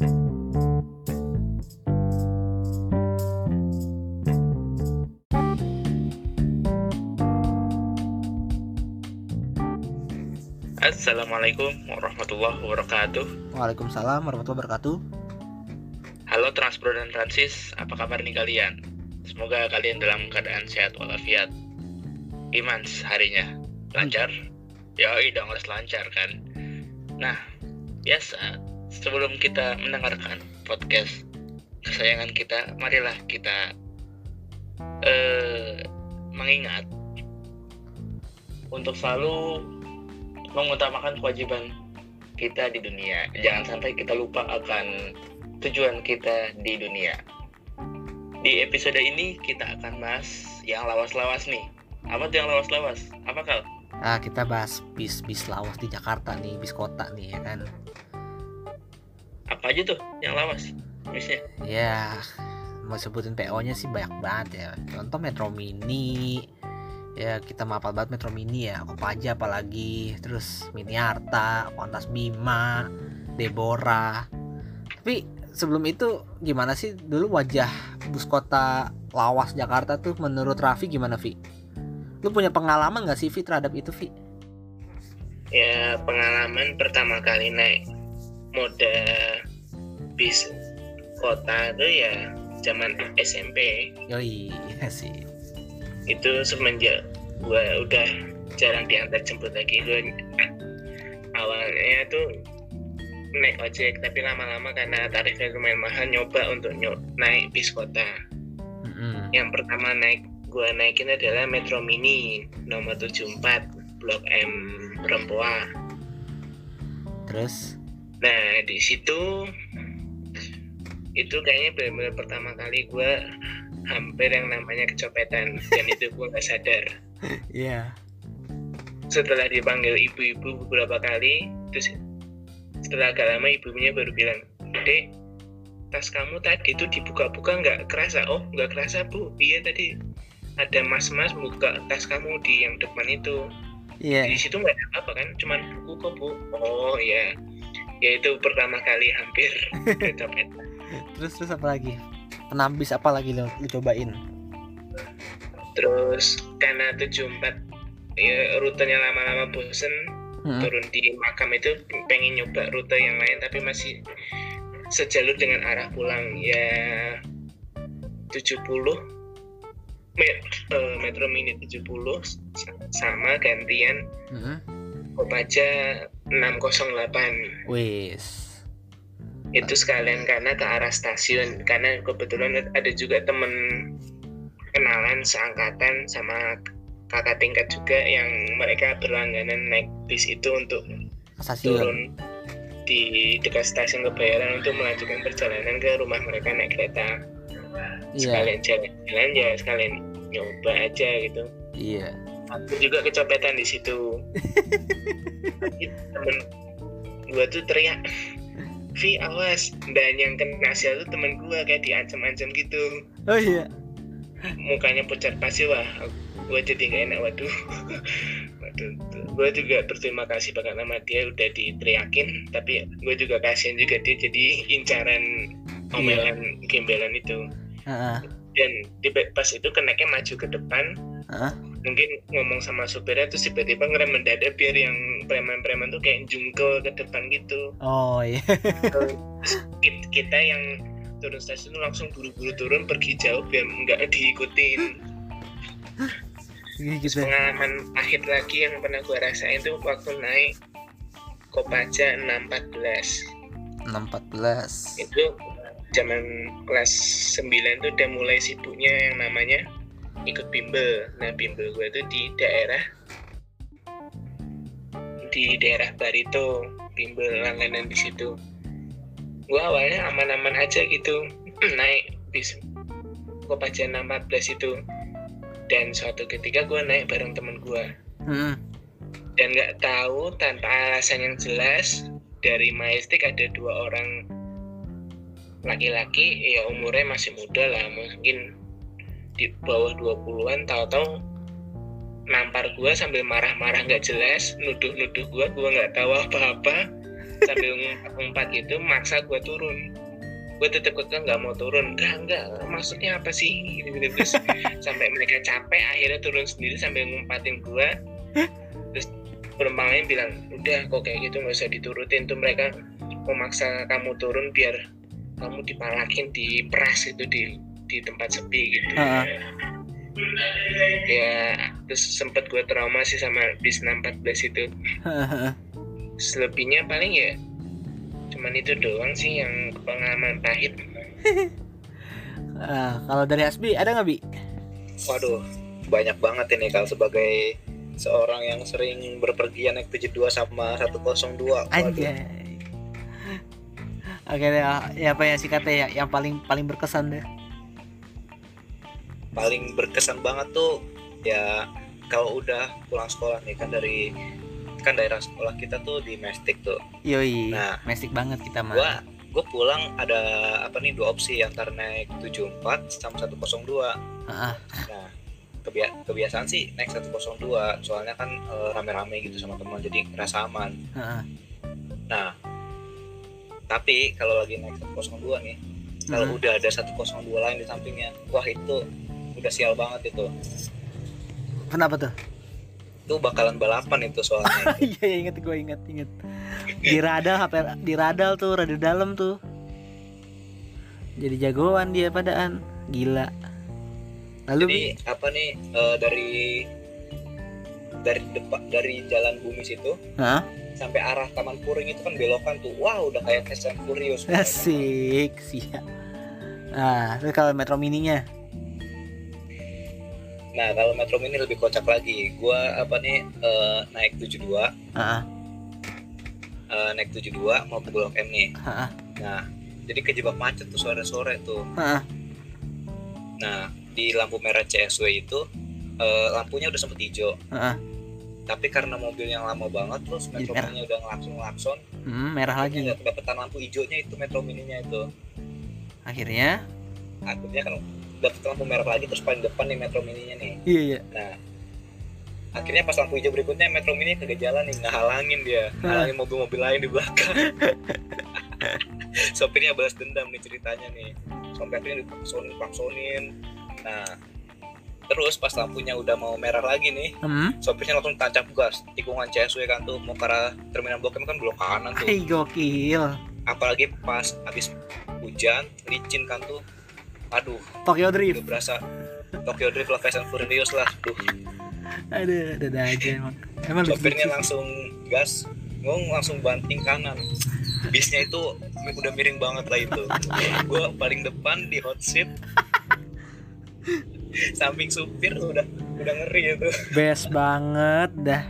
Assalamualaikum warahmatullahi wabarakatuh. Waalaikumsalam warahmatullahi wabarakatuh. Halo Transpro dan Transis, apa kabar nih kalian? Semoga kalian dalam keadaan sehat walafiat. Iman harinya lancar? Ya, dong harus lancar kan. Nah, biasa sebelum kita mendengarkan podcast kesayangan kita, marilah kita eh mengingat untuk selalu mengutamakan kewajiban kita di dunia. Jangan sampai kita lupa akan tujuan kita di dunia. Di episode ini kita akan bahas yang lawas-lawas nih. Apa tuh yang lawas-lawas? Apa kal? Nah, kita bahas bis-bis lawas di Jakarta nih, bis kota nih ya kan. Apa aja tuh yang lawas? Bisnya? Ya, mau sebutin PO-nya sih banyak banget ya. Contoh Metro Mini, ya kita mapal banget Metro Mini ya aja apalagi terus Mini Arta Kuantas Bima Deborah tapi sebelum itu gimana sih dulu wajah bus kota lawas Jakarta tuh menurut Raffi gimana Vi? Lu punya pengalaman gak sih Vi terhadap itu Vi? Ya pengalaman pertama kali naik moda bis kota tuh ya zaman SMP. Oh iya sih itu semenjak gue udah jarang diantar jemput lagi gue awalnya tuh naik ojek tapi lama-lama karena tarifnya lumayan mahal nyoba untuk nyob naik bis kota mm-hmm. yang pertama naik gue naikin adalah Metro Mini nomor 74 Blok M Rempoa terus nah di situ itu kayaknya benar-benar pertama kali gue hampir yang namanya kecopetan dan itu gue nggak sadar. Iya. Yeah. setelah dipanggil ibu-ibu beberapa kali terus setelah agak lama ibunya baru bilang dek tas kamu tadi tuh dibuka-buka nggak kerasa? Oh nggak kerasa bu. Iya tadi ada mas-mas buka tas kamu di yang depan itu. Yeah. di situ nggak ada apa kan? Cuman buku kok bu. Oh ya ya itu pertama kali hampir kecopetan terus terus apa lagi? Penambis apa lagi lo, lo cobain terus karena 74 ya rutenya lama-lama bosen hmm. turun di makam itu pengen nyoba rute yang lain tapi masih sejalur dengan arah pulang ya 70 met, uh, Metro Mini 70 sama gantian. Hmm. Kopaja 608 wis itu sekalian karena ke arah stasiun karena kebetulan ada juga temen kenalan seangkatan sama kakak tingkat juga yang mereka berlangganan naik bis itu untuk stasiun. turun di dekat stasiun kebayaran untuk melanjutkan perjalanan ke rumah mereka naik kereta yeah. sekalian jalan-jalan ya sekalian nyoba aja gitu iya yeah. Aku juga kecopetan di situ. Temen gua tuh teriak Vi awas dan yang kena sial tuh temen gue kayak diancam-ancam gitu. Oh iya. Mukanya pucat pasti wah gue jadi gak enak waduh. Waduh gue juga berterima kasih banget sama dia udah diteriakin tapi gue juga kasihan juga dia jadi incaran omelan yeah. gembelan itu. Uh -uh. dan di pas itu keneknya maju ke depan. Uh -uh mungkin ngomong sama supirnya terus tiba-tiba ngerem mendadak biar yang preman-preman tuh kayak jungkel ke depan gitu. Oh iya. Kita yang turun stasiun langsung buru-buru turun pergi jauh biar nggak diikutin gitu. pengalaman akhir lagi yang pernah gue rasain tuh waktu naik Kopaja 614 614 itu zaman kelas 9 tuh udah mulai sibuknya yang namanya ikut bimbel. Nah bimbel gue itu di daerah di daerah Barito bimbel langganan di situ. Gue awalnya aman-aman aja gitu naik bis Kopaja 14 itu. Dan suatu ketika gue naik bareng temen gue hmm. dan nggak tahu tanpa alasan yang jelas dari Majestic ada dua orang laki-laki ya umurnya masih muda lah mungkin di bawah 20-an tahu-tahu nampar gue sambil marah-marah nggak jelas nuduh-nuduh gue gue nggak tahu apa-apa. Sambil ngumpat gitu maksa gue turun. Gue tetep kekeh nggak mau turun. Enggak enggak maksudnya apa sih? Gitu, gitu. terus sampai mereka capek akhirnya turun sendiri sambil ngumpatin gue terus penumpang lain bilang udah kok kayak gitu nggak usah diturutin. Tuh mereka memaksa kamu turun biar kamu dipalakin di peras itu di di tempat sepi gitu. Heeh. ya terus sempet gue trauma sih sama bis 614 itu. Selebihnya paling ya cuman itu doang sih yang pengalaman pahit. Ah, kalau dari Asbi ada nggak bi? Waduh, banyak banget ini kalau sebagai seorang yang sering berpergian naik 72 sama 102. Waduh, anjay. Oke deh ah, ya apa ya sikatnya ya yang paling paling berkesan deh paling berkesan banget tuh ya kalau udah pulang sekolah nih kan dari kan daerah sekolah kita tuh di Mestik tuh. yoi Nah. mestik banget kita mah Gua gue pulang ada apa nih dua opsi antara naik 74 sama 102. Ah, Nah, kebia- kebiasaan sih naik 102 soalnya kan eh, rame-rame gitu sama teman jadi ngerasa aman. ah, Nah, tapi kalau lagi naik 102 nih, kalau udah ada 102 lain di sampingnya, wah itu udah sial banget itu. kenapa tuh Itu bakalan balapan itu soalnya. iya iya, inget gue inget inget di radal HP di radal tuh radal dalam tuh jadi jagoan dia padaan gila lalu Jadi apa nih eh, dari dari depan dari jalan bumi situ Hah? sampai arah Taman Puring itu kan belokan tuh. Wow, udah kayak Fast and Furious. asik siap nah terus kalau metro mininya Nah, kalau Metro Mini lebih kocak lagi. Gua apa nih eh, naik 72, ah eh, naik 72 mau ke Blok M nih. ah Nah, jadi kejebak macet tuh sore-sore tuh. ah Nah, di lampu merah CSW itu eh, lampunya udah sempet hijau. ah Tapi karena mobil yang lama banget terus Metro merah. Mini udah ngelakson ngelakson, hmm, merah lagi nggak kedapetan lampu hijaunya itu Metro Mininya itu. akhirnya Akhirnya kan dapet lampu merah lagi terus paling depan nih Metro Mininya nih. iya iya Nah, akhirnya pas lampu hijau berikutnya Metro Mini kagak jalan nih, ngehalangin dia, ngehalangin mobil-mobil lain di belakang. Sopirnya balas dendam nih ceritanya nih. Sampai akhirnya dipaksonin, paksonin. Nah, terus pas lampunya udah mau merah lagi nih, hmm sopirnya langsung tancap gas tikungan CSW kan tuh mau ke arah terminal blok M kan belok kanan tuh Hai gokil apalagi pas habis hujan licin kan tuh aduh. Tokyo udah Drift. berasa. Tokyo Drift lah Fast and Furious lah. Tuh ada ada aja emang. Emang sopirnya langsung gas ngomong langsung banting kanan. Bisnya itu udah miring banget lah itu. Gue paling depan di hot seat. Samping supir udah udah ngeri itu. Best banget dah.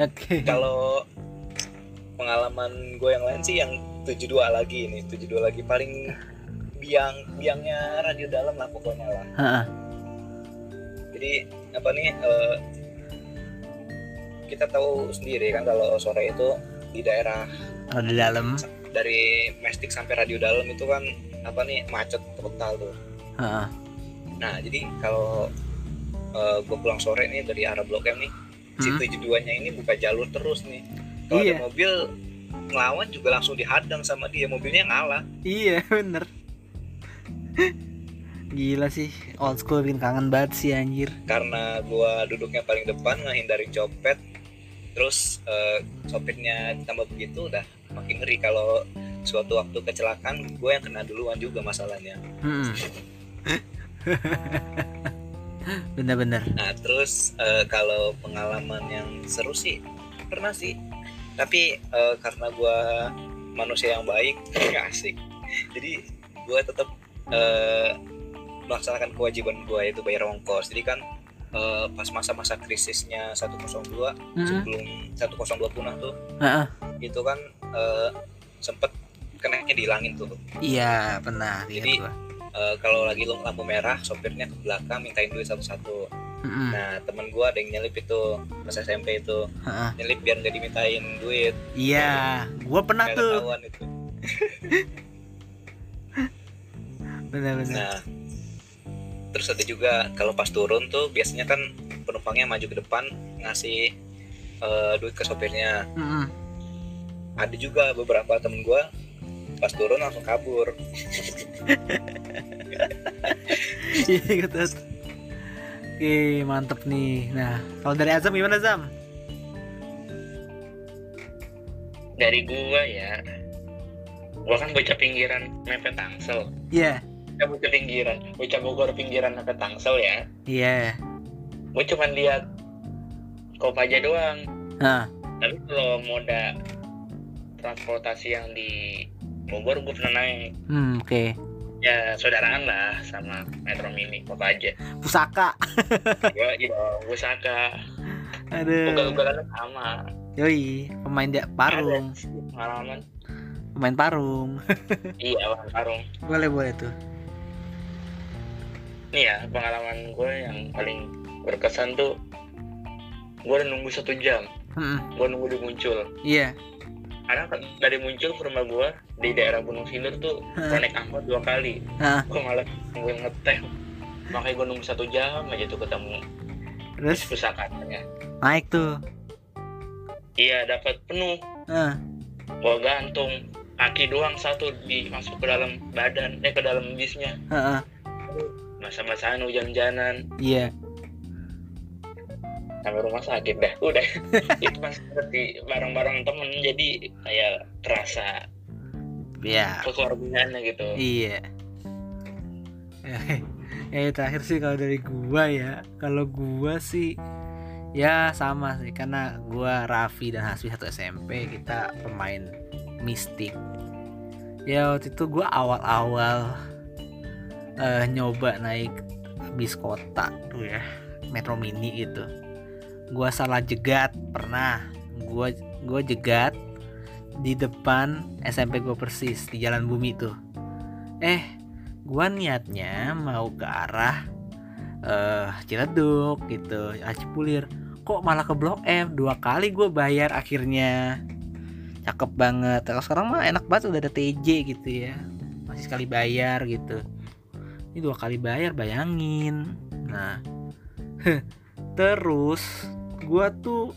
Oke. Kalau pengalaman gue yang lain sih yang 72 lagi ini 72 lagi paling biang biangnya radio dalam lah pokoknya lah Ah, ah. jadi apa nih eh, kita tahu sendiri kan kalau sore itu di daerah di dalam dari Mestik sampai radio dalam itu kan apa nih macet total tuh Ah, ah. nah jadi kalau gue pulang sore nih dari arah Blok M nih Hmm. 72 nya ini buka jalur terus nih kalau Iya. ada mobil ngelawan juga langsung dihadang sama dia mobilnya ngalah iya bener gila sih old school bikin kangen banget sih anjir. Karena gua duduknya paling depan ngehindarin copet terus eh, sopirnya tambah begitu udah makin ngeri. Kalau suatu waktu kecelakaan gue yang kena duluan juga masalahnya. Hmm. bener-bener. Nah terus eh, kalau pengalaman yang seru sih pernah sih. Tapi eh, karena gua manusia yang baik asik. Jadi gua tetap eh, melaksanakan kewajiban gua yaitu bayar ongkos jadi kan eh, pas masa-masa krisisnya 102 Hmm. sebelum 102 punah tuh Ah, ah. itu kan eh, sempet kenainya dihilangin tuh iya pernah Jadi- ingat gua Eh, kalau lagi lampu merah sopirnya ke belakang mintain duit satu-satu Mm-mm. nah temen gua ada yang nyelip itu pas SMP itu Ah, ah. nyelip biar nggak dimintain duit iya gua pernah nggak tuh itu bener-bener nah terus ada juga kalau pas turun tuh biasanya kan penumpangnya maju ke depan ngasih eh, duit ke sopirnya Mm-mm. ada juga beberapa temen gue pas turun langsung kabur Iya gitu. Oke, mantep nih. Nah, kalau dari Azam gimana Azam? dari gua ya gua kan bocah pinggiran mepet Tangsel Iya, kita bocah pinggiran bocah Bogor pinggiran mepet Tangsel ya iya. gua cuma lihat Kopaja doang Nah, tapi kalau moda transportasi yang di Bogor gue pernah naik hmm, oke. ya saudaraan lah sama Metro Mini Kopaja Pusaka. gue ya gue saka Aduh. ugal-ugalannya sama Yoi, pemain dia parung, pengalaman pemain parung. iya orang karung boleh boleh tuh. Nih ya pengalaman gue yang paling berkesan tuh gue udah nunggu satu jam. Hmm, gue nunggu dia muncul. Iya. karena kan dari muncul ke rumah gue di daerah Gunung Sindur tuh gue naik angkot dua kali. Hah. gue malah nungguin ngeteh. Makanya gue nunggu satu jam aja tuh ketemu. Terus? Pusakanya naik tuh. iya dapat penuh. Nah, gue gantung. Kaki doang satu di masuk ke dalam badan eh ke dalam bisnya. Heeh. Masa-masaan hujan-hujanan Iya. sampai rumah sakit dah udah itu masih seperti barang-barang temen jadi kayak terasa Iya. kekeluargaannya gitu Iya. Eh, terakhir sih kalau dari gua ya, kalau gua sih ya sama sih karena gua Raffi dan Hasbi satu SMP kita pemain mistik. Ya waktu itu gua awal-awal eh, nyoba naik bis kota tuh ya, Metro Mini gitu. Gua salah jegat pernah. Gua gua jegat di depan SMP gue persis di Jalan Bumi tuh. Eh, gua niatnya mau ke arah eh Ciledug gitu, arah Cipulir. Kok malah ke Blok M? Dua kali gue bayar akhirnya. Cakep banget. Kalau sekarang mah enak banget udah ada TJ gitu ya. Masih sekali bayar gitu. Ini dua kali bayar, bayangin. Nah, terus gua tuh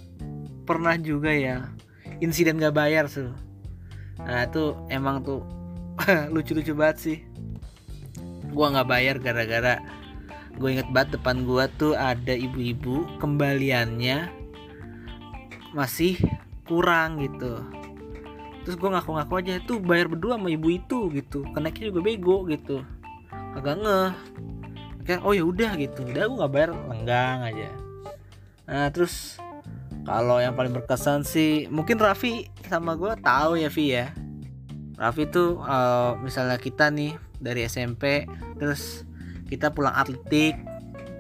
pernah juga ya insiden gak bayar tuh. Nah itu emang tuh lucu-lucu banget sih. Gua nggak bayar gara-gara gue inget banget depan gua tuh ada ibu-ibu kembaliannya masih kurang gitu. Terus gue ngaku-ngaku aja tuh bayar berdua sama ibu itu gitu. Kenaikin juga bego gitu agak ngeh. Kayak oh ya udah gitu. Udah gue nggak bayar. Lenggang aja. Nah terus kalau yang paling berkesan sih mungkin Raffi sama gue tahu ya Vi ya. Raffi tuh eh, misalnya kita nih dari SMP terus kita pulang atletik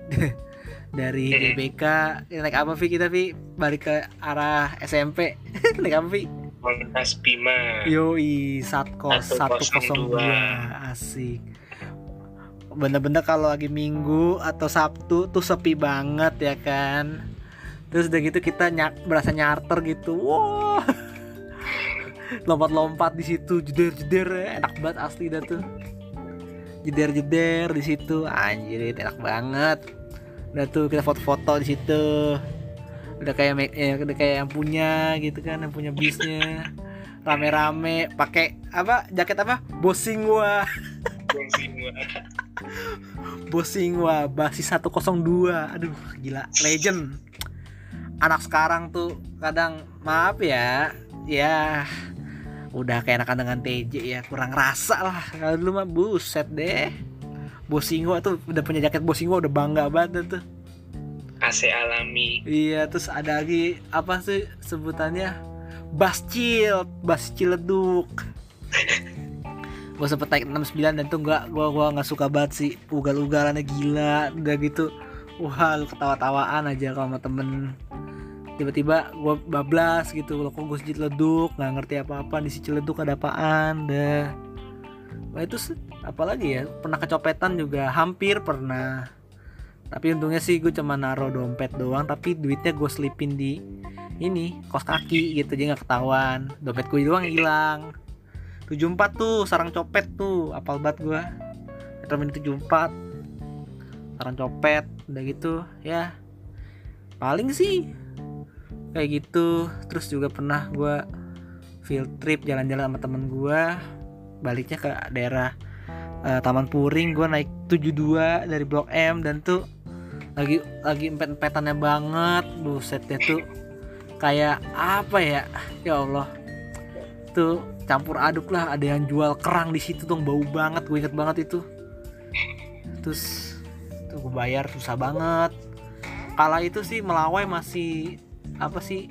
dari. GBK naik apa Vi kita Vi balik ke arah SMP naik apa Vi? Montas Bima. Yoi Satkos 102. 102 asik bener-bener kalau lagi Minggu atau Sabtu tuh sepi banget ya kan? Terus udah gitu kita nyak berasa nyarter gitu. Wah. Lompat-lompat di situ jeder-jeder enak banget asli dah tuh. Jeder-jeder di situ. Anjir enak banget. Udah tuh kita foto-foto di situ. Udah kayak eh, udah kayak yang punya gitu kan yang punya bisnya. Rame-rame pakai apa? Jaket apa? Bosing bosing wah basis 102 aduh gila legend. Anak sekarang tuh kadang maaf ya ya udah kayak enakan dengan TJ ya kurang rasa lah. Kalau dulu mah buset deh. Bosingwa tuh udah punya jaket Bosingwa udah bangga banget tuh. AC alami. Iya, terus ada lagi apa sih sebutannya? Bascil, Bascileduk. gue sempet naik 69 dan tuh nggak gua gua nggak suka banget sih. Ugal-ugalannya gila udah gitu. Wah lu ketawa-tawaan aja kalau sama temen. Tiba-tiba gua bablas gitu loh kok gue leduk? Nggak ngerti apa-apa di si Ciledug ada apaan? Dah Wah itu apalagi ya pernah kecopetan juga. Hampir pernah. Tapi untungnya sih gue cuma naruh dompet doang tapi duitnya gue selipin di ini kos kaki gitu jadi nggak ketahuan. Dompet gue doang hilang 74 tuh sarang copet tuh apal banget gue Metro Mini 74 sarang copet udah gitu ya. Paling sih kayak gitu. Terus juga pernah gue field trip jalan-jalan sama temen gue baliknya ke daerah uh, Taman Puring gue naik 72 dari Blok M. Dan tuh lagi lagi empet-empetannya banget. Busetnya tuh kayak apa ya? Ya Allah tuh campur aduk lah ada yang jual kerang di situ tuh bau banget gue inget banget itu. Terus tuh gue bayar susah banget. Kala itu sih melawai masih apa sih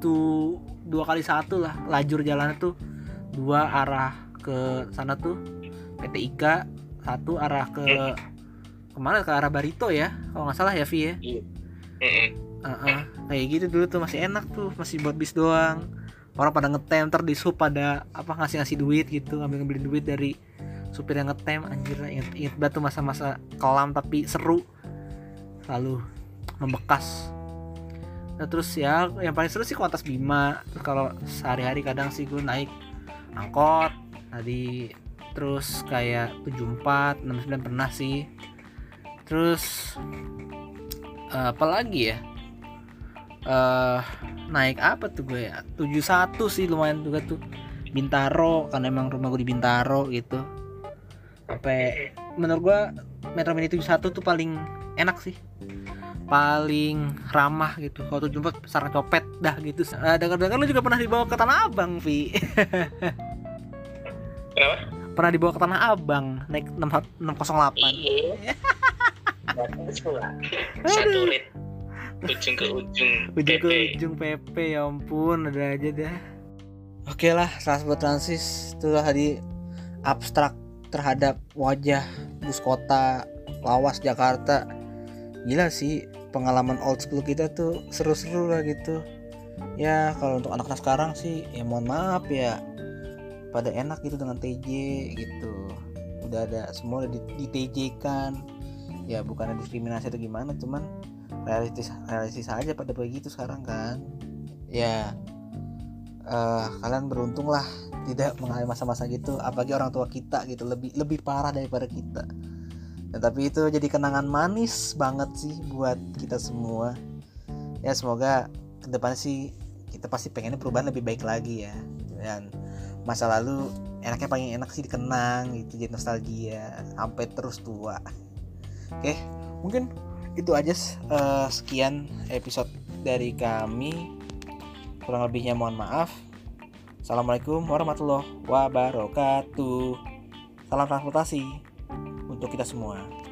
tuh dua kali satu lah lajur jalan tuh dua arah ke sana tuh PT Ika satu arah ke ke mana? Ke arah Barito ya kalau nggak salah ya Vi ya? Uh -uh. kayak gitu dulu tuh masih enak tuh masih buat bis doang orang pada ngetem ter di sub pada apa ngasih ngasih duit gitu ngambil ngambilin duit dari supir yang ngetem anjir inget, inget banget tuh masa-masa kelam tapi seru lalu membekas. Nah terus ya yang paling seru sih kuantas Bima kalau sehari-hari kadang sih gue naik angkot tadi terus kayak 74 69 pernah sih. Terus uh, apa lagi ya uh, naik apa tuh gue ya? 71 sih lumayan juga tuh. Bintaro karena emang rumah gue di Bintaro gitu. Sampai menurut gue Metro Mini 71 tuh paling enak sih. Paling ramah gitu. Kalau tuh jumpa sarang copet dah gitu. Uh, dengar-dengar lu juga pernah dibawa ke Tanah Abang Vi. Kenapa? pernah dibawa ke Tanah Abang naik 608 Iya. Satu rit ujung ke ujung ujung ke PP. ujung PP ya ampun ada aja dah. Oke lah transport transis. Itu tadi abstrak terhadap wajah bus kota lawas Jakarta. Gila sih pengalaman old school kita tuh seru-seru lah gitu. Ya kalau untuk anak-anak sekarang sih ya mohon maaf ya. Pada enak gitu dengan TJ gitu. Udah ada semua udah di, di TJ kan. Ya bukan diskriminasi atau gimana cuman realistis realistis aja pada begitu sekarang kan. Ya eh, kalian beruntung lah tidak mengalami masa-masa gitu apalagi orang tua kita gitu lebih lebih parah daripada kita. Dan tapi itu jadi kenangan manis banget sih buat kita semua. Ya semoga ke depannya sih kita pasti pengennya perubahan lebih baik lagi ya. Dan masa lalu enaknya paling enak sih dikenang gitu jadi nostalgia sampai terus tua. Oke mungkin itu aja eh, sekian episode dari kami. Kurang lebihnya mohon maaf. Assalamualaikum warahmatullahi wabarakatuh. Salam transportasi untuk kita semua